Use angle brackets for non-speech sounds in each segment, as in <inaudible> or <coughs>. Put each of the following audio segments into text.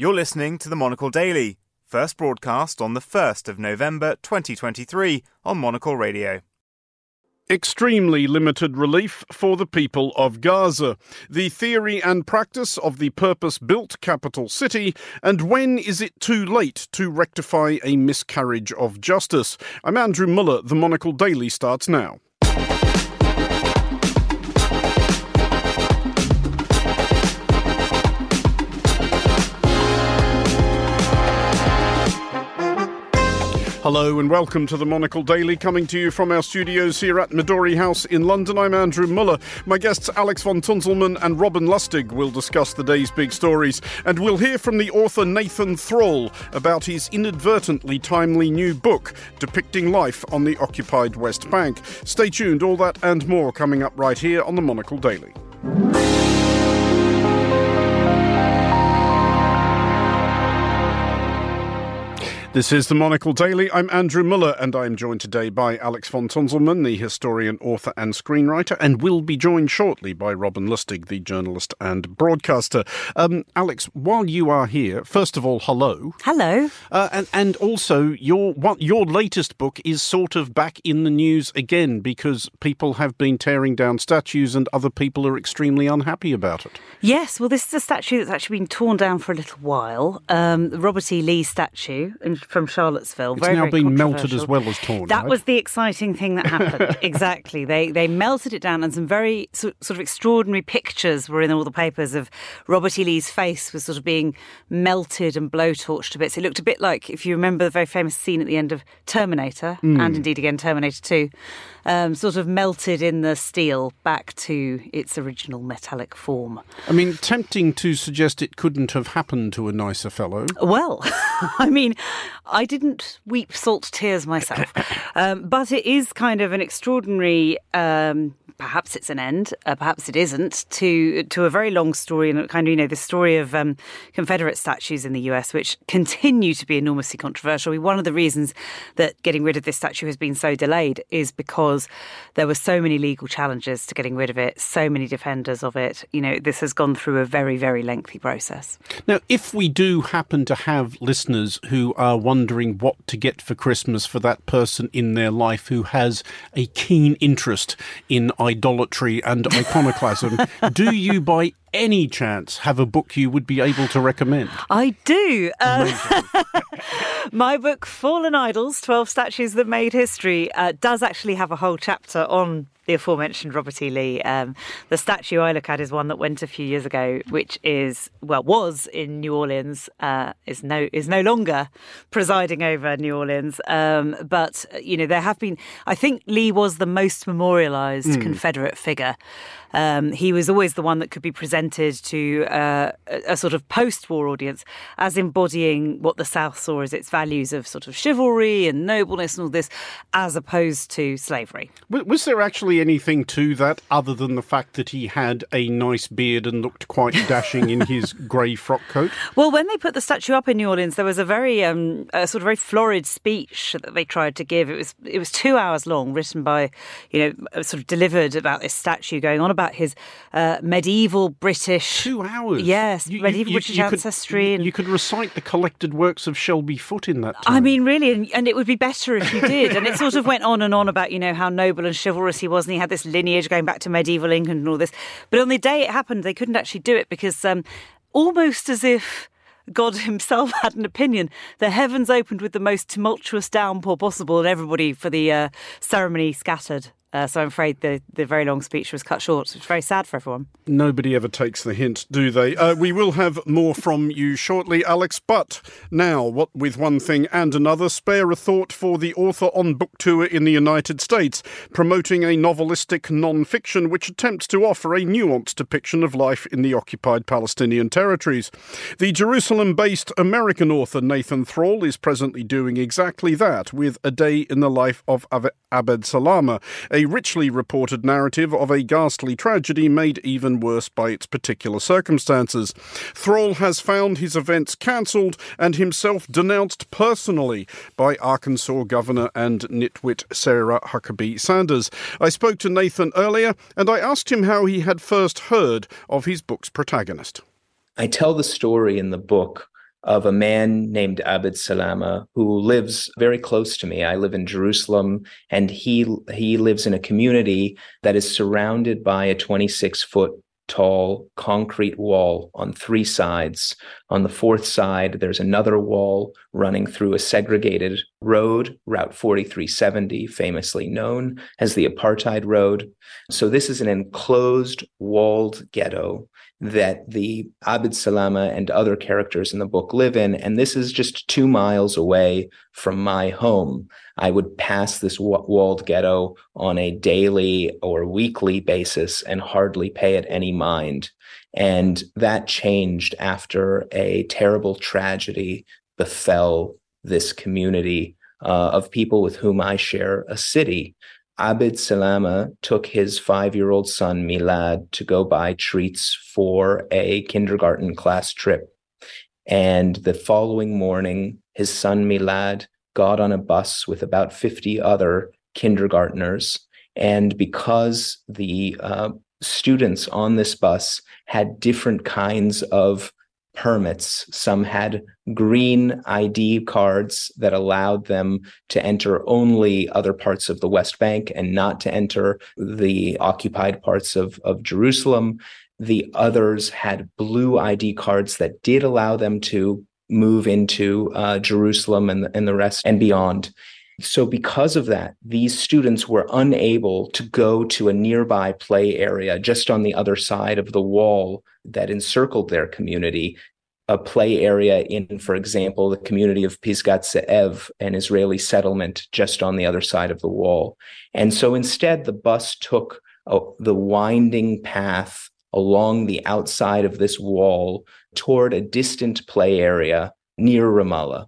You're listening to the Monocle Daily, first broadcast on the 1st of November 2023 on Monocle Radio. Extremely limited relief for the people of Gaza. The theory and practice of the purpose built capital city, and when is it too late to rectify a miscarriage of justice? I'm Andrew Muller. The Monocle Daily starts now. Hello and welcome to the Monocle Daily, coming to you from our studios here at Midori House in London. I'm Andrew Muller. My guests Alex von Tunzelmann and Robin Lustig will discuss the day's big stories, and we'll hear from the author Nathan Thrall about his inadvertently timely new book depicting life on the occupied West Bank. Stay tuned, all that and more coming up right here on the Monocle Daily. This is the Monocle Daily. I'm Andrew Muller, and I'm joined today by Alex von Tunzelmann, the historian, author, and screenwriter, and will be joined shortly by Robin Lustig, the journalist and broadcaster. Um, Alex, while you are here, first of all, hello. Hello. Uh, and, and also, your what, your latest book is sort of back in the news again because people have been tearing down statues, and other people are extremely unhappy about it. Yes, well, this is a statue that's actually been torn down for a little while. Um, the Robert E. Lee statue from Charlottesville. It's very, now very been melted as well as torn. That right? was the exciting thing that happened. <laughs> exactly. They they melted it down, and some very so, sort of extraordinary pictures were in all the papers of Robert E. Lee's face was sort of being melted and blowtorched to bits. It looked a bit like if you remember the very famous scene at the end of Terminator, Hmm. and indeed again Terminator Two. Um, sort of melted in the steel back to its original metallic form. I mean, tempting to suggest it couldn't have happened to a nicer fellow. Well, <laughs> I mean, I didn't weep salt tears myself, <coughs> um, but it is kind of an extraordinary. Um, perhaps it's an end, uh, perhaps it isn't. To to a very long story and kind of you know the story of um, Confederate statues in the U.S., which continue to be enormously controversial. One of the reasons that getting rid of this statue has been so delayed is because there were so many legal challenges to getting rid of it, so many defenders of it. You know, this has gone through a very very lengthy process. Now, if we do happen to have listeners who are wondering what to get for Christmas for that person in their life who has a keen interest in idolatry and iconoclasm, <laughs> do you by any chance have a book you would be able to recommend? I do. Uh, <laughs> my book, Fallen Idols 12 Statues That Made History, uh, does actually have a whole chapter on the aforementioned Robert E. Lee. Um, the statue I look at is one that went a few years ago, which is, well, was in New Orleans, uh, is no is no longer presiding over New Orleans. Um, but, you know, there have been, I think Lee was the most memorialized Confederate figure. Um, he was always the one that could be presented to uh, a, a sort of post war audience as embodying what the South saw as its values of sort of chivalry and nobleness and all this, as opposed to slavery. Was there actually anything to that other than the fact that he had a nice beard and looked quite <laughs> dashing in his grey frock coat? Well, when they put the statue up in New Orleans, there was a very um, a sort of very florid speech that they tried to give. It was it was two hours long, written by you know sort of delivered about this statue, going on about his uh, medieval British Two hours. Yes, medieval British ancestry Could, and- you could recite the collected works of Shelby Foote in that time. I mean, really, and, and it would be better if you did. And it sort of went on and on about, you know, how noble and chivalrous he was, and he had this lineage going back to medieval England and all this. But on the day it happened, they couldn't actually do it because um, almost as if God <laughs> himself had an opinion, the heavens opened with the most tumultuous downpour possible, and everybody for the uh, ceremony scattered. Uh, so I'm afraid the, the very long speech was cut short. It's very sad for everyone. Nobody ever takes the hint, do they? Uh, we will have more from you shortly, Alex. But now, what with one thing and another, spare a thought for the author on book tour in the United States, promoting a novelistic non-fiction which attempts to offer a nuanced depiction of life in the occupied Palestinian territories. The Jerusalem-based American author Nathan Thrall is presently doing exactly that with A Day in the Life of Abed Salama, a richly reported narrative of a ghastly tragedy made even worse by its particular circumstances. Thrall has found his events cancelled and himself denounced personally by Arkansas Governor and nitwit Sarah Huckabee Sanders. I spoke to Nathan earlier and I asked him how he had first heard of his book's protagonist. I tell the story in the book of a man named Abed Salama who lives very close to me. I live in Jerusalem and he he lives in a community that is surrounded by a 26 foot tall concrete wall on three sides. On the fourth side, there's another wall running through a segregated road, Route 4370, famously known as the Apartheid Road. So, this is an enclosed, walled ghetto that the Abed Salama and other characters in the book live in. And this is just two miles away from my home. I would pass this walled ghetto on a daily or weekly basis and hardly pay it any mind. And that changed after a terrible tragedy befell this community uh, of people with whom I share a city. Abed Salama took his five year old son, Milad, to go buy treats for a kindergarten class trip. And the following morning, his son, Milad, got on a bus with about 50 other kindergartners. And because the uh, students on this bus had different kinds of permits. Some had green ID cards that allowed them to enter only other parts of the West Bank and not to enter the occupied parts of, of Jerusalem. The others had blue ID cards that did allow them to move into uh, Jerusalem and, and the rest and beyond. So, because of that, these students were unable to go to a nearby play area just on the other side of the wall that encircled their community. A play area in, for example, the community of Pisgat Ze'ev, an Israeli settlement just on the other side of the wall. And so instead, the bus took uh, the winding path along the outside of this wall toward a distant play area near Ramallah.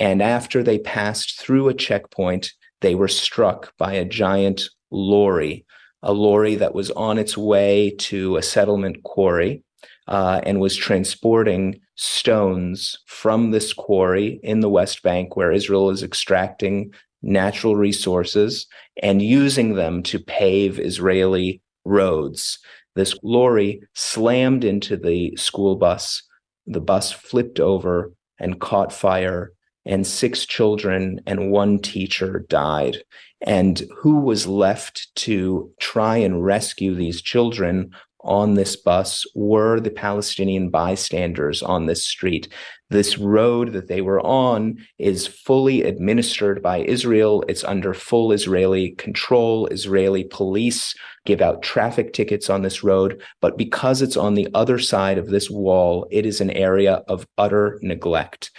And after they passed through a checkpoint, they were struck by a giant lorry, a lorry that was on its way to a settlement quarry uh, and was transporting stones from this quarry in the West Bank, where Israel is extracting natural resources and using them to pave Israeli roads. This lorry slammed into the school bus. The bus flipped over and caught fire and six children and one teacher died. And who was left to try and rescue these children on this bus were the Palestinian bystanders on this street. This road that they were on is fully administered by Israel. It's under full Israeli control. Israeli police give out traffic tickets on this road. But because it's on the other side of this wall, it is an area of utter neglect.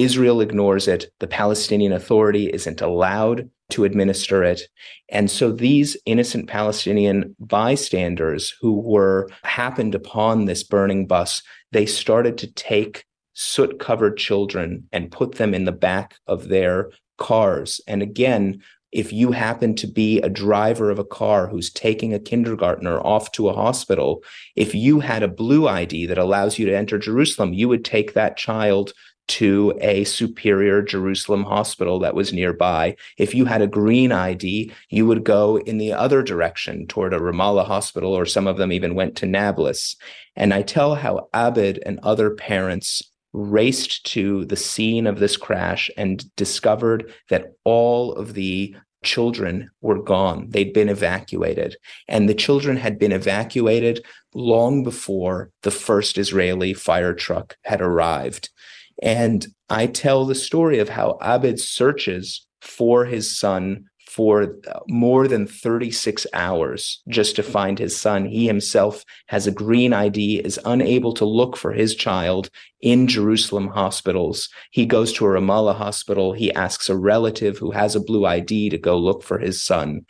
Israel ignores it. The Palestinian Authority isn't allowed to administer it. And so these innocent Palestinian bystanders who were happened upon this burning bus, they started to take soot covered children and put them in the back of their cars. And again, if you happen to be a driver of a car who's taking a kindergartner off to a hospital, if you had a blue ID that allows you to enter Jerusalem, you would take that child to a superior Jerusalem hospital that was nearby. If you had a green ID, you would go in the other direction toward a Ramallah hospital, or some of them even went to Nablus. And I tell how Abed and other parents raced to the scene of this crash and discovered that all of the children were gone. They'd been evacuated. And the children had been evacuated long before the first Israeli fire truck had arrived. And I tell the story of how Abed searches for his son for uh, more than 36 hours just to find his son. He himself has a green ID, is unable to look for his child in Jerusalem hospitals. He goes to a Ramallah hospital. He asks a relative who has a blue ID to go look for his son.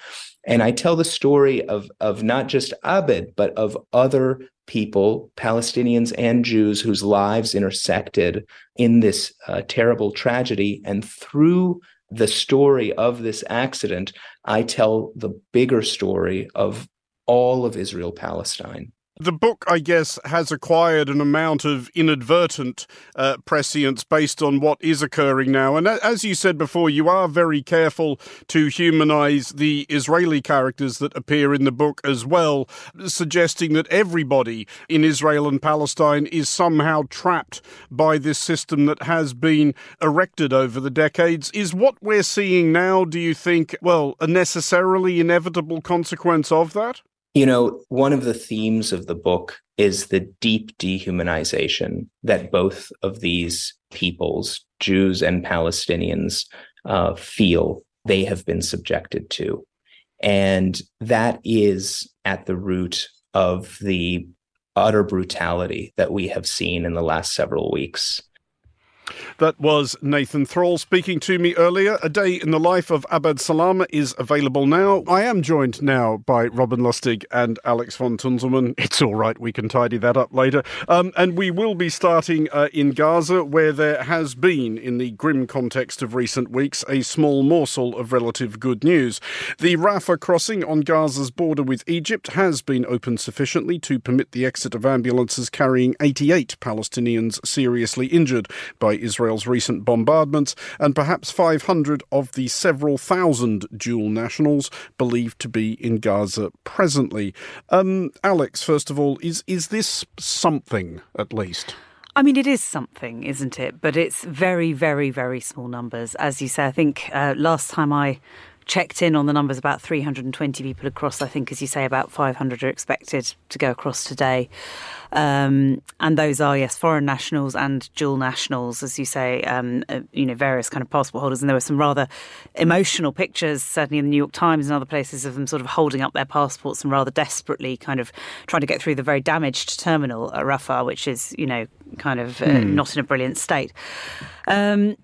And I tell the story of, of not just Abed, but of other people, Palestinians and Jews, whose lives intersected in this uh, terrible tragedy. And through the story of this accident, I tell the bigger story of all of Israel Palestine. The book, I guess, has acquired an amount of inadvertent uh, prescience based on what is occurring now. And as you said before, you are very careful to humanize the Israeli characters that appear in the book as well, suggesting that everybody in Israel and Palestine is somehow trapped by this system that has been erected over the decades. Is what we're seeing now, do you think, well, a necessarily inevitable consequence of that? You know, one of the themes of the book is the deep dehumanization that both of these peoples, Jews and Palestinians, uh, feel they have been subjected to. And that is at the root of the utter brutality that we have seen in the last several weeks. That was Nathan Thrall speaking to me earlier. A Day in the Life of Abed Salama is available now. I am joined now by Robin Lustig and Alex von Tunzelmann. It's all right, we can tidy that up later. Um, and we will be starting uh, in Gaza, where there has been, in the grim context of recent weeks, a small morsel of relative good news. The Rafah crossing on Gaza's border with Egypt has been opened sufficiently to permit the exit of ambulances carrying 88 Palestinians seriously injured by Israel's recent bombardments, and perhaps 500 of the several thousand dual nationals believed to be in Gaza presently. Um, Alex, first of all, is is this something at least? I mean, it is something, isn't it? But it's very, very, very small numbers. As you say, I think uh, last time I checked in on the numbers about 320 people across. I think, as you say, about 500 are expected to go across today. Um, and those are, yes, foreign nationals and dual nationals, as you say, um, uh, you know, various kind of passport holders. And there were some rather emotional pictures, certainly in the New York Times and other places, of them sort of holding up their passports and rather desperately kind of trying to get through the very damaged terminal at Rafah, which is, you know, kind of uh, mm. not in a brilliant state. Um,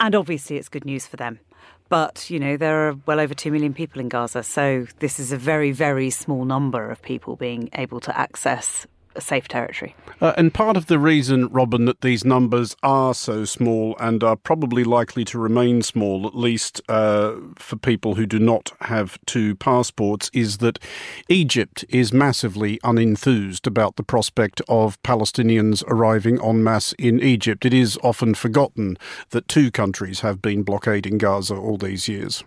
and obviously, it's good news for them. But, you know, there are well over 2 million people in Gaza. So this is a very, very small number of people being able to access safe territory. Uh, and part of the reason, Robin, that these numbers are so small and are probably likely to remain small, at least uh, for people who do not have two passports, is that Egypt is massively unenthused about the prospect of Palestinians arriving en masse in Egypt. It is often forgotten that two countries have been blockading Gaza all these years.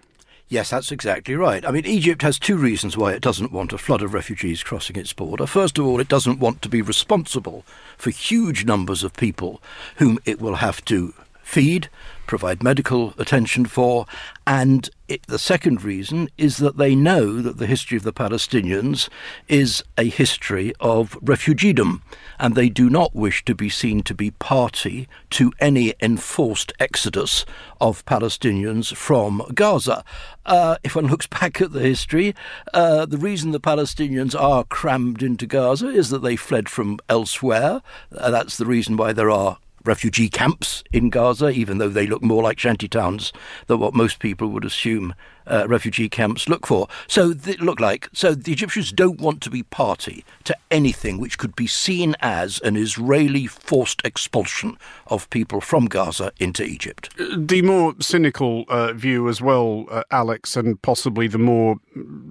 Yes, that's exactly right. I mean, Egypt has two reasons why it doesn't want a flood of refugees crossing its border. First of all, it doesn't want to be responsible for huge numbers of people whom it will have to feed, provide medical attention for, and it, the second reason is that they know that the history of the Palestinians is a history of refugeedom, and they do not wish to be seen to be party to any enforced exodus of Palestinians from Gaza. Uh, if one looks back at the history, uh, the reason the Palestinians are crammed into Gaza is that they fled from elsewhere. Uh, that's the reason why there are refugee camps in Gaza, even though they look more like shanty towns than what most people would assume uh, refugee camps look for. So look like so the Egyptians don't want to be party to anything which could be seen as an Israeli forced expulsion of people from Gaza into Egypt. The more cynical uh, view as well, uh, Alex, and possibly the more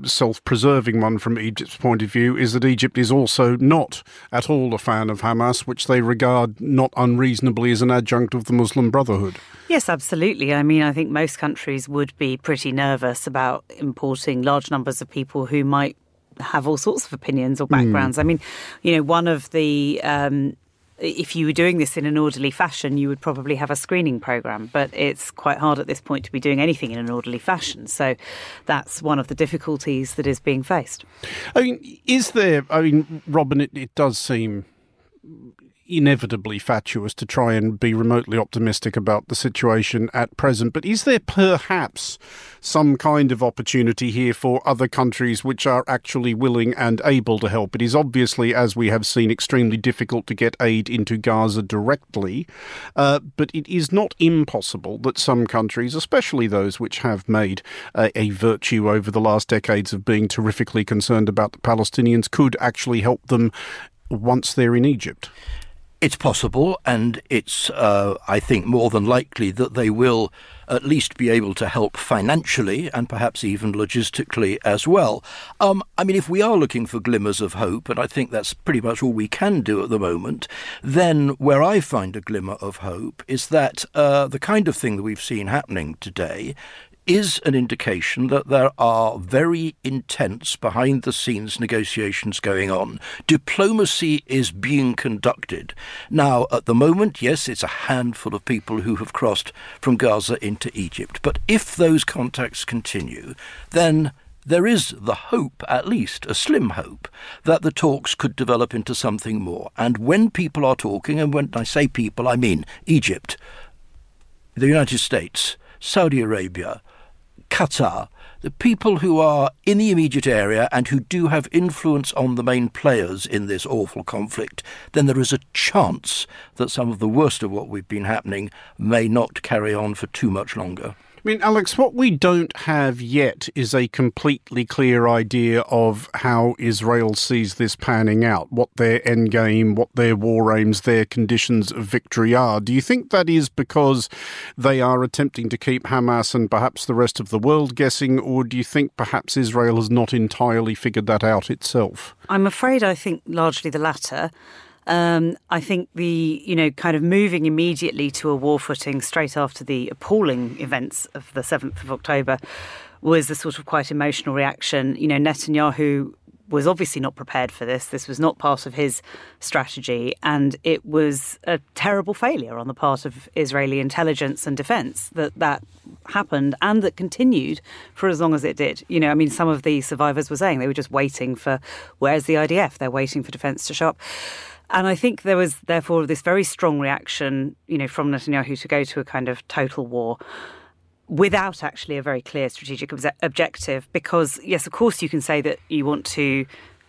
self-preserving one from Egypt's point of view, is that Egypt is also not at all a fan of Hamas, which they regard not unreasonably as an adjunct of the Muslim Brotherhood. Yes, absolutely. I mean, I think most countries would be pretty nervous about importing large numbers of people who might have all sorts of opinions or hmm. backgrounds. Mm. I mean, you know, one of the um, if you were doing this in an orderly fashion, you would probably have a screening program, but it's quite hard at this point to be doing anything in an orderly fashion. So that's one of the difficulties that is being faced. I mean, is there, I mean, Robin, it, it does seem inevitably fatuous to try and be remotely optimistic about the situation at present. But is there perhaps some kind of opportunity here for other countries which are actually willing and able to help? It is obviously, as we have seen, extremely difficult to get aid into Gaza directly, uh, but it is not impossible that some countries, especially those which have made a virtue over the last decades of being terrifically concerned about the Palestinians, could actually help them once they're in Egypt. It's possible, and it's, uh, I think, more than likely that they will at least be able to help financially and perhaps even logistically as well. Um, I mean, if we are looking for glimmers of hope, and I think that's pretty much all we can do at the moment, then where I find a glimmer of hope is that uh, the kind of thing that we've seen happening today is an indication that there are very intense behind the scenes negotiations going on. Diplomacy is being conducted. Now, at the moment, yes, it's a handful of people who have crossed from Gaza into Egypt. But if those contacts continue, then there is the hope, at least a slim hope, that the talks could develop into something more. And when people are talking, and when I say people, I mean Egypt, the United States, Saudi Arabia, Qatar, the people who are in the immediate area and who do have influence on the main players in this awful conflict, then there is a chance that some of the worst of what we've been happening may not carry on for too much longer. I mean, Alex, what we don't have yet is a completely clear idea of how Israel sees this panning out, what their end game, what their war aims, their conditions of victory are. Do you think that is because they are attempting to keep Hamas and perhaps the rest of the world guessing, or do you think perhaps Israel has not entirely figured that out itself? I'm afraid I think largely the latter. Um, I think the, you know, kind of moving immediately to a war footing straight after the appalling events of the 7th of October was a sort of quite emotional reaction. You know, Netanyahu was obviously not prepared for this. This was not part of his strategy, and it was a terrible failure on the part of Israeli intelligence and defense that that happened and that continued for as long as it did. You know, I mean, some of the survivors were saying they were just waiting for where's the IDF? They're waiting for defense to show up. And I think there was therefore this very strong reaction, you know, from Netanyahu to go to a kind of total war without actually a very clear strategic objective. Because, yes, of course, you can say that you want to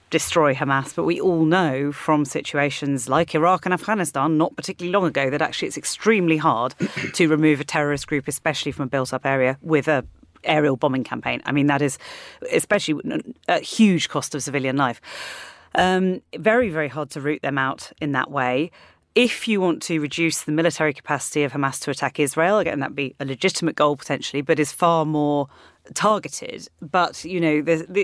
destroy Hamas, but we all know from situations like Iraq and Afghanistan not particularly long ago that actually it's extremely hard <coughs> to remove a terrorist group, especially from a built up area, with a aerial bombing campaign. I mean, that is especially a huge cost of civilian life. Um, very, very hard to root them out in that way. If you want to reduce the military capacity of Hamas to attack Israel, again, that'd be a legitimate goal potentially, but is far more targeted. But, you know,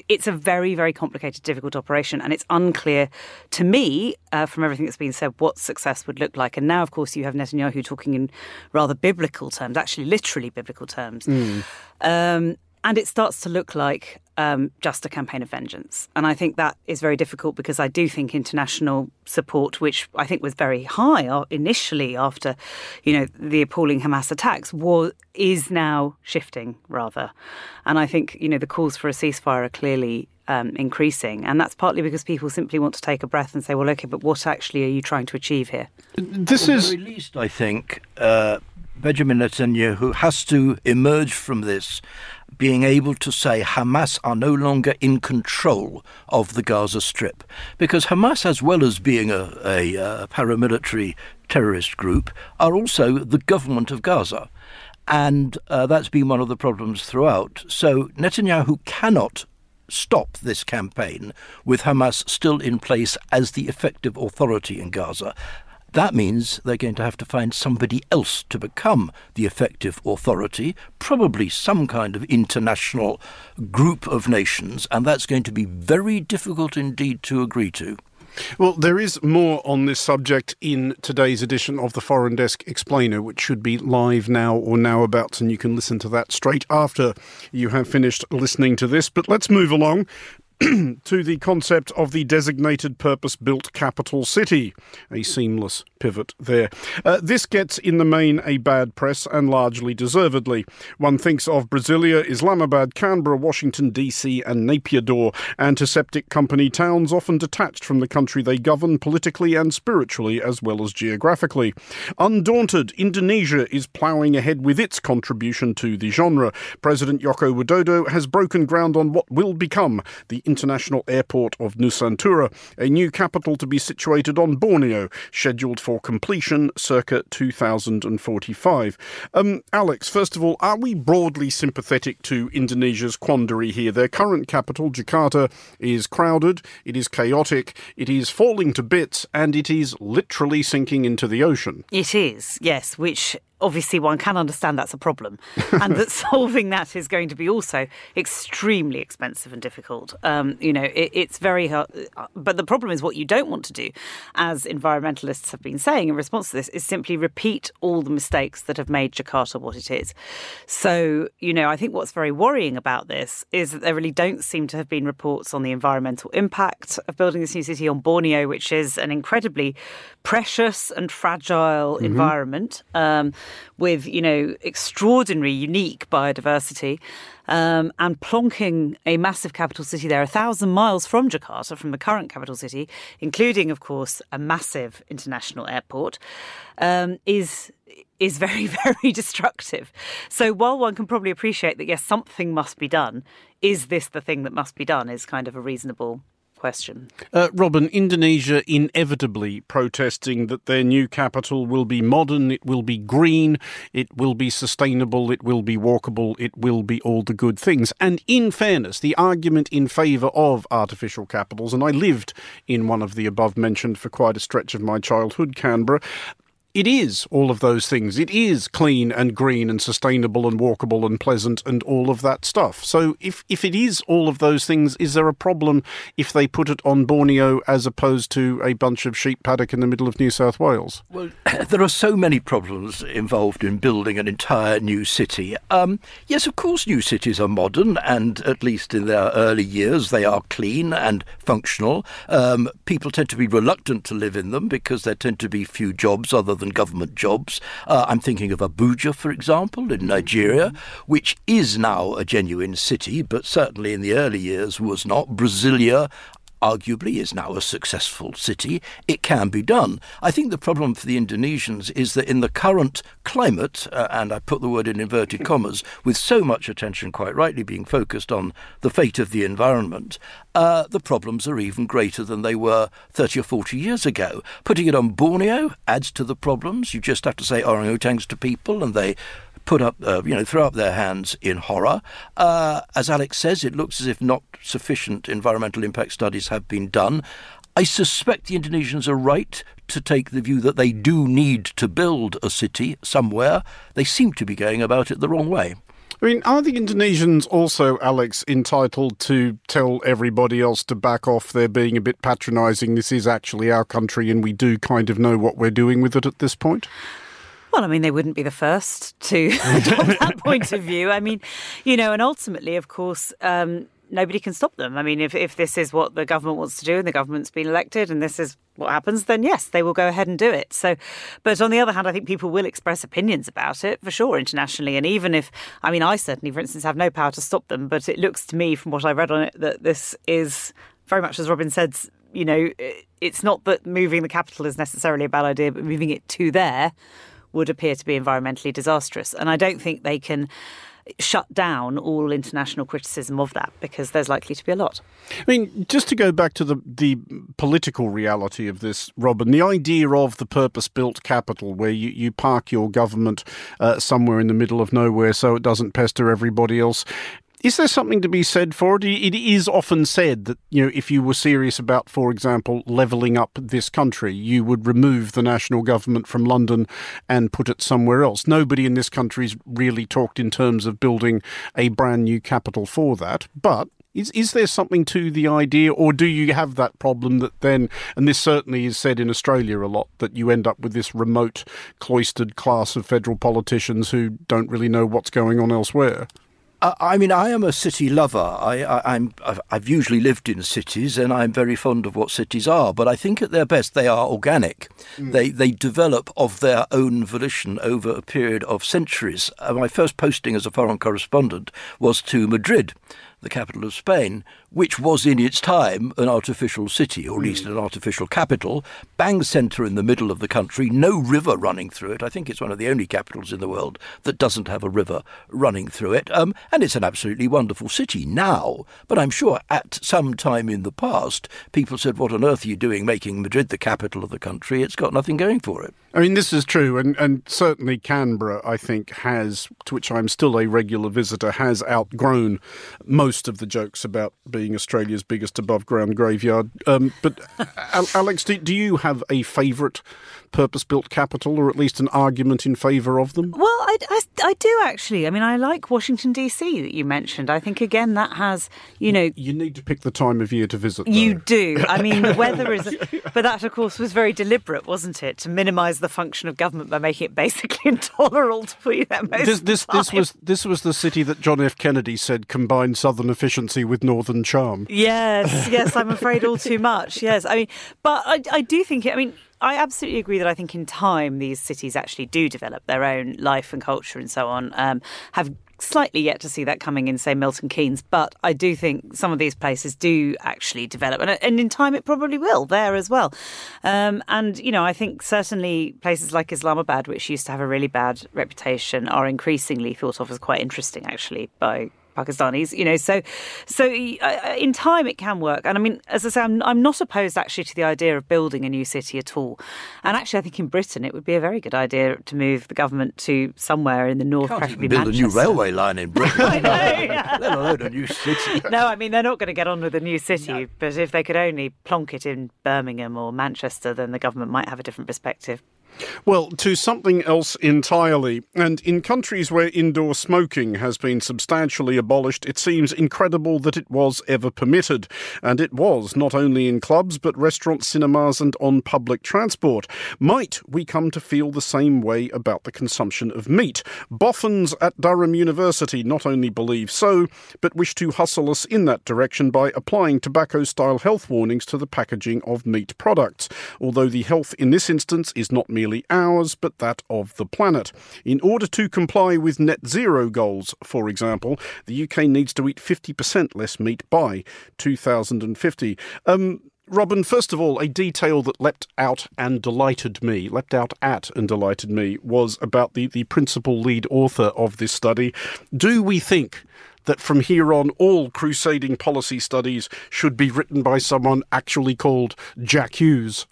it's a very, very complicated, difficult operation. And it's unclear to me, uh, from everything that's been said, what success would look like. And now, of course, you have Netanyahu talking in rather biblical terms, actually, literally biblical terms. Mm. Um, and it starts to look like um, just a campaign of vengeance. And I think that is very difficult because I do think international support, which I think was very high initially after, you know, the appalling Hamas attacks, was is now shifting rather. And I think you know the calls for a ceasefire are clearly um, increasing, and that's partly because people simply want to take a breath and say, well, okay, but what actually are you trying to achieve here? This is at least, I think. Uh, Benjamin Netanyahu who has to emerge from this being able to say Hamas are no longer in control of the Gaza Strip. Because Hamas, as well as being a, a, a paramilitary terrorist group, are also the government of Gaza. And uh, that's been one of the problems throughout. So Netanyahu cannot stop this campaign with Hamas still in place as the effective authority in Gaza. That means they're going to have to find somebody else to become the effective authority, probably some kind of international group of nations, and that's going to be very difficult indeed to agree to. Well, there is more on this subject in today's edition of the Foreign Desk Explainer, which should be live now or now about, and you can listen to that straight after you have finished listening to this. But let's move along <clears throat> to the concept of the designated purpose built capital city. A seamless pivot there. Uh, this gets in the main a bad press and largely deservedly. One thinks of Brasilia, Islamabad, Canberra, Washington, D.C., and Naypyidaw, antiseptic company towns often detached from the country they govern politically and spiritually as well as geographically. Undaunted, Indonesia is ploughing ahead with its contribution to the genre. President Joko Widodo has broken ground on what will become the international airport of Nusantara, a new capital to be situated on Borneo, scheduled for completion circa 2045. Um, Alex, first of all, are we broadly sympathetic to Indonesia's quandary here? Their current capital, Jakarta, is crowded, it is chaotic, it is falling to bits, and it is literally sinking into the ocean. It is, yes, which obviously one can understand that's a problem <laughs> and that solving that is going to be also extremely expensive and difficult. Um, you know it, it's very hard but the problem is what you don't want to do as environmentalists have been saying in response to this is simply repeat all the mistakes that have made jakarta what it is. So you know i think what's very worrying about this is that there really don't seem to have been reports on the environmental impact of building this new city on borneo which is an incredibly precious and fragile mm-hmm. environment. Um, with, you know, extraordinary, unique biodiversity. Um, and plonking a massive capital city there, a thousand miles from Jakarta, from the current capital city, including, of course, a massive international airport, um, is is very, <laughs> very destructive. So while one can probably appreciate that, yes, something must be done, is this the thing that must be done? Is kind of a reasonable question. Uh, Robin, Indonesia inevitably protesting that their new capital will be modern, it will be green, it will be sustainable, it will be walkable, it will be all the good things. And in fairness, the argument in favour of artificial capitals, and I lived in one of the above mentioned for quite a stretch of my childhood, Canberra, it is all of those things. It is clean and green and sustainable and walkable and pleasant and all of that stuff. So if, if it is all of those things, is there a problem if they put it on Borneo as opposed to a bunch of sheep paddock in the middle of New South Wales? Well, <clears throat> there are so many problems involved in building an entire new city. Um, yes, of course, new cities are modern and at least in their early years they are clean and functional. Um, people tend to be reluctant to live in them because there tend to be few jobs other than government jobs. Uh, I'm thinking of Abuja, for example, in Nigeria, which is now a genuine city, but certainly in the early years was not. Brasilia, arguably is now a successful city. It can be done. I think the problem for the Indonesians is that in the current climate, uh, and I put the word in inverted <laughs> commas, with so much attention quite rightly being focused on the fate of the environment, uh, the problems are even greater than they were 30 or 40 years ago. Putting it on Borneo adds to the problems. You just have to say orangutans to people and they put up, uh, you know, throw up their hands in horror. Uh, as Alex says, it looks as if not sufficient environmental impact studies have been done. I suspect the Indonesians are right to take the view that they do need to build a city somewhere. They seem to be going about it the wrong way. I mean, are the Indonesians also, Alex, entitled to tell everybody else to back off? They're being a bit patronising. This is actually our country, and we do kind of know what we're doing with it at this point. Well, I mean, they wouldn't be the first to <laughs> adopt that point of view. I mean, you know, and ultimately, of course, um, nobody can stop them. I mean, if, if this is what the government wants to do and the government's been elected and this is what happens, then yes, they will go ahead and do it. So, but on the other hand, I think people will express opinions about it for sure internationally. And even if, I mean, I certainly, for instance, have no power to stop them, but it looks to me from what I read on it that this is very much as Robin said, you know, it's not that moving the capital is necessarily a bad idea, but moving it to there would appear to be environmentally disastrous. And I don't think they can shut down all international criticism of that because there's likely to be a lot. I mean, just to go back to the the political reality of this, Robin, the idea of the purpose-built capital where you, you park your government uh, somewhere in the middle of nowhere so it doesn't pester everybody else is there something to be said for it? It is often said that, you know, if you were serious about, for example, levelling up this country, you would remove the national government from London and put it somewhere else. Nobody in this country's really talked in terms of building a brand new capital for that. But is is there something to the idea, or do you have that problem that then, and this certainly is said in Australia a lot, that you end up with this remote, cloistered class of federal politicians who don't really know what's going on elsewhere? I mean, I am a city lover. I, am I've usually lived in cities, and I'm very fond of what cities are. But I think at their best, they are organic. Mm. They they develop of their own volition over a period of centuries. Uh, my first posting as a foreign correspondent was to Madrid, the capital of Spain, which was in its time an artificial city, or at least an artificial capital, bang centre in the middle of the country, no river running through it. I think it's one of the only capitals in the world that doesn't have a river running through it. Um, and it's an absolutely wonderful city now. But I'm sure at some time in the past, people said, What on earth are you doing making Madrid the capital of the country? It's got nothing going for it. I mean, this is true, and, and certainly Canberra, I think, has, to which I'm still a regular visitor, has outgrown most of the jokes about being Australia's biggest above ground graveyard. Um, but, <laughs> Alex, do, do you have a favourite purpose built capital, or at least an argument in favour of them? Well, I, I, I, do actually. I mean, I like Washington, D.C., that you mentioned. I think, again, that has, you know. You need to pick the time of year to visit. Though. You do. I mean, the weather is. <laughs> But that, of course, was very deliberate, wasn't it? To minimise the function of government by making it basically <laughs> intolerable to be there most this, this, this was this was the city that John F. Kennedy said combined southern efficiency with northern charm. Yes, <laughs> yes, I'm afraid all too much. Yes, I mean, but I, I do think. I mean, I absolutely agree that I think in time these cities actually do develop their own life and culture and so on. Um, have slightly yet to see that coming in, say, Milton Keynes, but I do think some of these places do actually develop, and, and in time it probably will there as well. Um, and you know, I think certainly places like Islamabad, which used to have a really bad reputation, are increasingly thought of as quite interesting, actually, by Pakistanis, you know. So, so uh, in time it can work. And I mean, as I say, I'm, I'm not opposed actually to the idea of building a new city at all. And actually, I think in Britain it would be a very good idea to move the government to somewhere in the north, Can't preferably build Manchester. a new railway line in Britain. <laughs> I know, yeah. <laughs> Let alone a new city. <laughs> No, I mean they're not going to get on with a new city. No. But if they could only plonk it in Birmingham or Manchester, then the government might have a different perspective. Well, to something else entirely. And in countries where indoor smoking has been substantially abolished, it seems incredible that it was ever permitted. And it was, not only in clubs, but restaurants, cinemas, and on public transport. Might we come to feel the same way about the consumption of meat? Boffins at Durham University not only believe so, but wish to hustle us in that direction by applying tobacco style health warnings to the packaging of meat products. Although the health in this instance is not merely merely ours, but that of the planet. In order to comply with net zero goals, for example, the UK needs to eat 50% less meat by 2050. Um, Robin, first of all, a detail that leapt out and delighted me, leapt out at and delighted me, was about the, the principal lead author of this study. Do we think that from here on all crusading policy studies should be written by someone actually called Jack Hughes.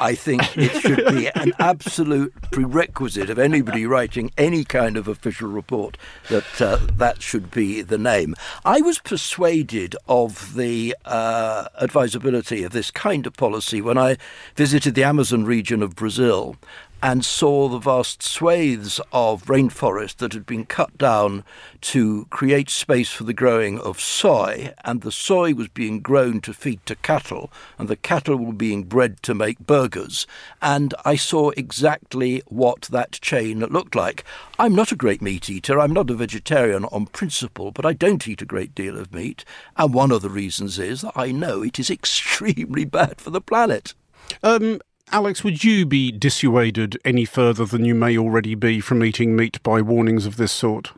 I think it should be <laughs> an absolute prerequisite of anybody writing any kind of official report that uh, that should be the name. I was persuaded of the uh, advisability of this kind of policy when I visited the Amazon region of Brazil and saw the vast swathes of rainforest that had been cut down to create space for the growing of soy, and the soy was being grown to feed to cattle, and the cattle were being bred to make burgers. And I saw exactly what that chain looked like. I'm not a great meat eater, I'm not a vegetarian on principle, but I don't eat a great deal of meat, and one of the reasons is that I know it is <laughs> extremely bad for the planet. Um, Alex, would you be dissuaded any further than you may already be from eating meat by warnings of this sort?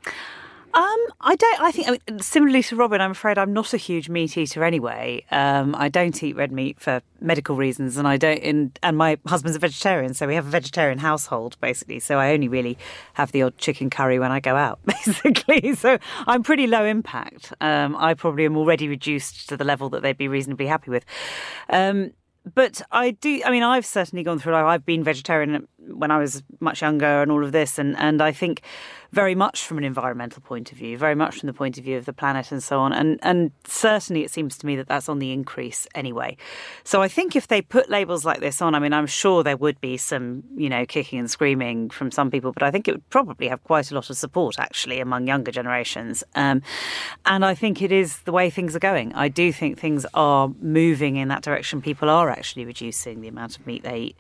Um, I don't. I think I mean, similarly to Robin, I'm afraid I'm not a huge meat eater anyway. Um, I don't eat red meat for medical reasons, and I don't. In, and my husband's a vegetarian, so we have a vegetarian household basically. So I only really have the odd chicken curry when I go out, <laughs> basically. So I'm pretty low impact. Um, I probably am already reduced to the level that they'd be reasonably happy with. Um, but I do. I mean, I've certainly gone through. I've been vegetarian when I was much younger, and all of this, and and I think very much from an environmental point of view, very much from the point of view of the planet and so on. And and certainly it seems to me that that's on the increase anyway. So I think if they put labels like this on, I mean, I'm sure there would be some, you know, kicking and screaming from some people, but I think it would probably have quite a lot of support actually among younger generations. Um, and I think it is the way things are going. I do think things are moving in that direction. People are actually reducing the amount of meat they eat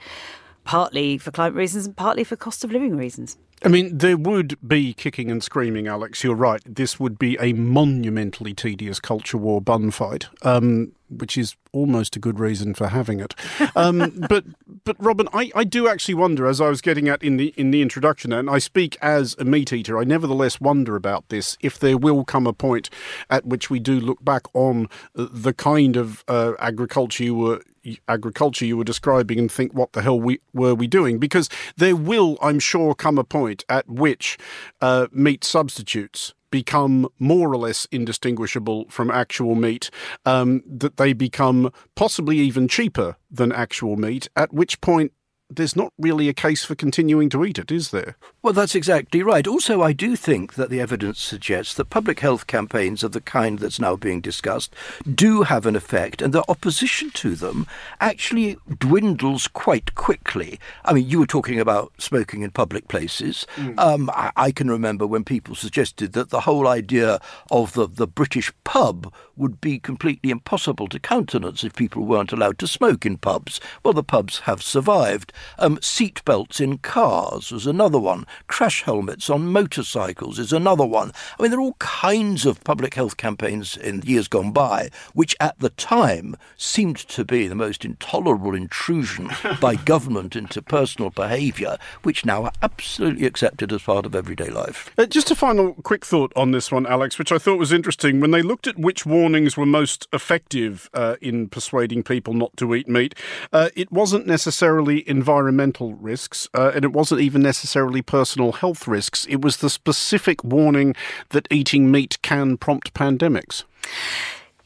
partly for climate reasons and partly for cost of living reasons. I mean, there would be kicking and screaming, Alex. You're right. This would be a monumentally tedious culture war bun fight, um, which is almost a good reason for having it. Um, <laughs> but, but Robin, I, I do actually wonder, as I was getting at in the in the introduction, and I speak as a meat eater, I nevertheless wonder about this. If there will come a point at which we do look back on the kind of uh, agriculture you were agriculture you were describing and think what the hell we were we doing? Because there will i'm sure come a point at which uh, meat substitutes become more or less indistinguishable from actual meat, um, that they become possibly even cheaper than actual meat, at which point there's not really a case for continuing to eat it, is there? Well, that's exactly right. Also, I do think that the evidence suggests that public health campaigns of the kind that's now being discussed do have an effect, and the opposition to them actually dwindles quite quickly. I mean, you were talking about smoking in public places. Mm. Um, I, I, can remember when people suggested that the whole idea of the, the British pub would be completely impossible to countenance if people weren't allowed to smoke in pubs. Well, the pubs have survived. Um, seat belts in cars was another one. Crash helmets on motorcycles is another one. I mean, there are all kinds of public health campaigns in years gone by, which at the time seemed to be the most intolerable intrusion <laughs> by government into personal behaviour, which now are absolutely accepted as part of everyday life. Uh, just a final quick thought on this one, Alex, which I thought was interesting. When they looked at which warnings were most effective uh, in persuading people not to eat meat, uh, it wasn't necessarily environmental environmental risks, uh, and it wasn't even necessarily personal health risks. It was the specific warning that eating meat can prompt pandemics.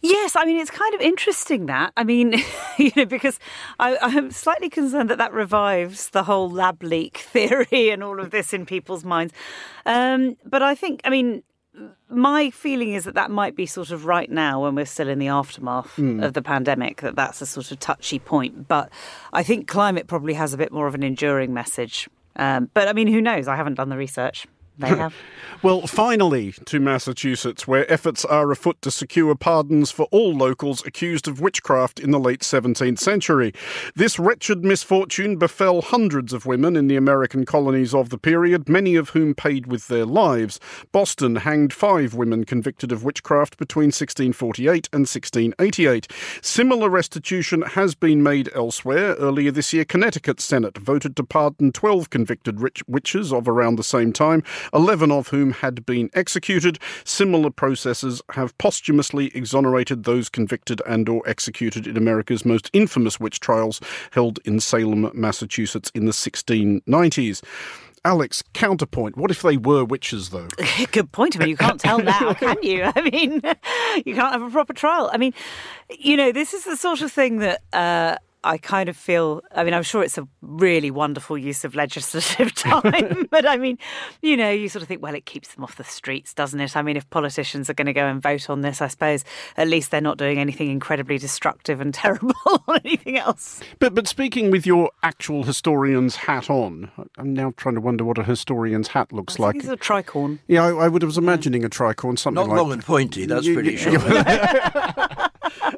Yes, I mean it's kind of interesting that I mean, <laughs> you know, because I, am slightly concerned that that revives the whole lab leak <laughs> theory and all of this in people's minds. Um, but I think, I mean, my feeling is that that might be sort of right now when we're still in the aftermath mm. of the pandemic that that's a sort of touchy point. But i think climate probably has a bit more of an enduring message. Um, but i mean who knows? I haven't done the research they <laughs> have. well, finally, to Massachusetts, where efforts are afoot to secure pardons for all locals accused of witchcraft in the late 17th century. This wretched misfortune befell hundreds of women in the American colonies of the period, many of whom paid with their lives. Boston hanged five women convicted of witchcraft between 1648 and 1688. Similar restitution has been made elsewhere. Earlier this year, Connecticut Senate voted to pardon 12 convicted witches of around the same time. 11 of whom had been executed. Similar processes have posthumously exonerated those convicted and or executed in America's most infamous witch trials held in Salem, Massachusetts in the 1690s. Alex, counterpoint. What if they were witches, though? <laughs> Good point. I mean, you can't tell now, <laughs> can you? I mean, <laughs> you can't have a proper trial. I mean, you know, this is the sort of thing that uh, I kind of feel, I mean, I'm sure it's a really wonderful use of legislative <laughs> time, but I mean, you know, you sort of think, well, it keeps them off the streets, doesn't it? I mean, if politicians are going to go and vote on this, I suppose at least they're not doing anything incredibly destructive and <laughs> terrible or anything else. But, but speaking with your actual historian's hat on, I'm now trying to wonder what a historian's hat looks like. It's a tricorn. Yeah, I, I would was imagining a tricorn, something not like long and pointy. That's pretty sure. <laughs>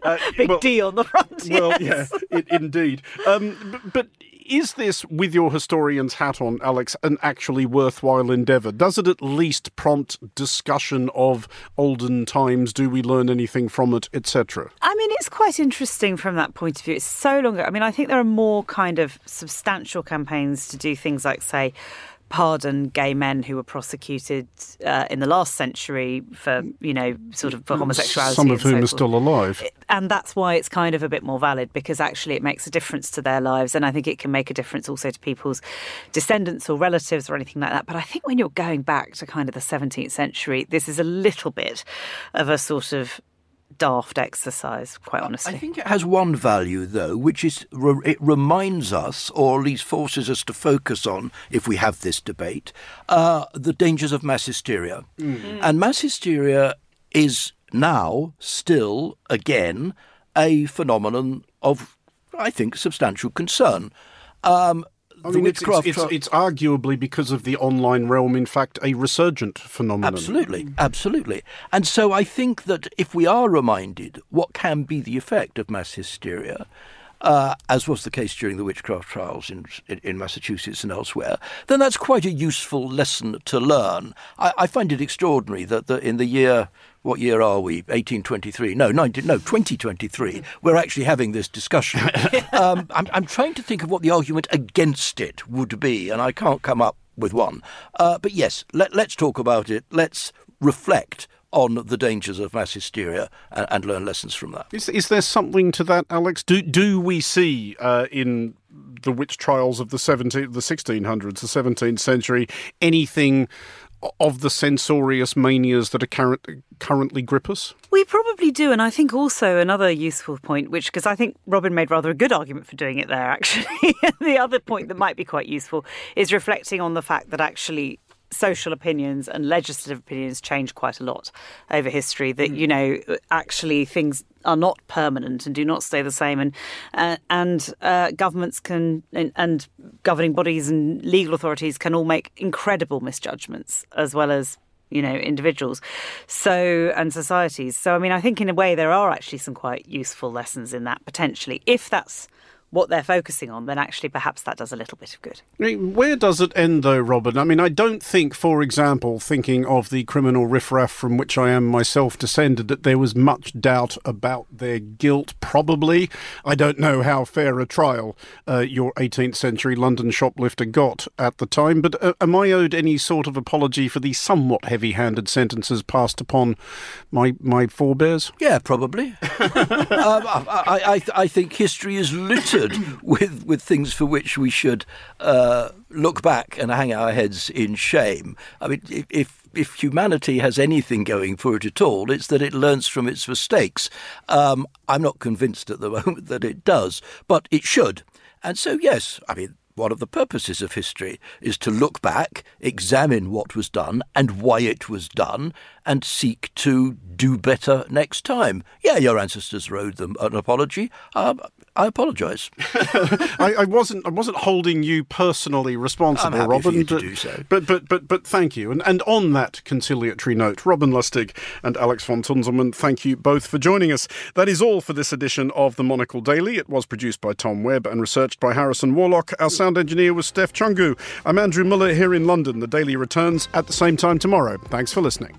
uh, <laughs> Big well, D on the front. Well, yeah, it, indeed. Um, but, but is this, with your historian's hat on, Alex, an actually worthwhile endeavour? Does it at least prompt discussion of olden times? Do we learn anything from it, etc.? I mean, it's quite interesting from that point of view. It's so long ago. I mean, I think there are more kind of substantial campaigns to do things like, say, pardon gay men who were prosecuted uh, in the last century for, you know, sort of for homosexuality. Some of whom so are still alive. And that's why it's kind of a bit more valid because actually it makes a difference to their lives. And I think it can make a difference also to people's descendants or relatives or anything like that. But I think when you're going back to kind of the 17th century, this is a little bit of a sort of daft exercise, quite honestly. I think it has one value, though, which is re- it reminds us, or at least forces us to focus on, if we have this debate, uh, the dangers of mass hysteria. Mm. And mass hysteria is now still, again, a phenomenon of, I think, substantial concern. Um, I mean, it's, it's, it's, it's, arguably because of the online realm, in fact, a resurgent phenomenon. Absolutely, absolutely. And so I think that if we are reminded what can be the effect of mass hysteria, uh, as was the case during the witchcraft trials in, in, in, Massachusetts and elsewhere, then that's quite a useful lesson to learn. I, I find it extraordinary that the, in the year what year are we? 1823? No, 19, no, 2023. <laughs> We're actually having this discussion. <laughs> um, I'm, I'm, trying to think of what the argument against it would be, and I can't come up with one. Uh, but yes, let, let's talk about it. Let's reflect on the dangers of mass hysteria and, and learn lessons from that. Is, is there something to that, Alex? Do do we see uh, in the witch trials of the 17, the 1600s, the 17th century, anything of the censorious manias that are current, currently grip us? We probably do. And I think also another useful point, which, because I think Robin made rather a good argument for doing it there, <laughs> actually. <laughs> the other point that might be quite useful is reflecting on the fact that actually social opinions and legislative opinions change quite a lot over history. That mm. you know, actually things are not permanent and do not stay the same, and uh, and uh, governments can and, and governing bodies and legal authorities can all make incredible misjudgments as well as you know individuals so and societies so i mean i think in a way there are actually some quite useful lessons in that potentially if that's what they're focusing on, then actually perhaps that does a little bit of good. Where does it end, though, Robin? I mean, I don't think, for example, thinking of the criminal riffraff from which I am myself descended, that there was much doubt about their guilt, probably. I don't know how fair a trial uh, your 18th century London shoplifter got at the time, but uh, am I owed any sort of apology for the somewhat heavy handed sentences passed upon my, my forebears? Yeah, probably. <laughs> um, I, I, I think history is littered <coughs> with with things for which we should uh, look back and hang our heads in shame. I mean, if if humanity has anything going for it at all, it's that it learns from its mistakes. Um, I'm not convinced at the <laughs> moment that it does, but it should. And so, yes, I mean, one of the purposes of history is to look back, examine what was done and why it was done, and seek to do better next time. Yeah, your ancestors owed them an apology. Uh, I apologise. <laughs> I, I, wasn't. I wasn't holding you personally responsible, Robin. but, so. but, but but but thank you. And and on that conciliatory note, Robin Lustig and Alex von Tunzelmann, thank you both for joining us. That is all for this edition of the Monocle Daily. It was produced by Tom Webb and researched by Harrison Warlock. Our sound engineer was Steph Chungu. I'm Andrew Mueller here in London. The Daily returns at the same time tomorrow. Thanks for listening.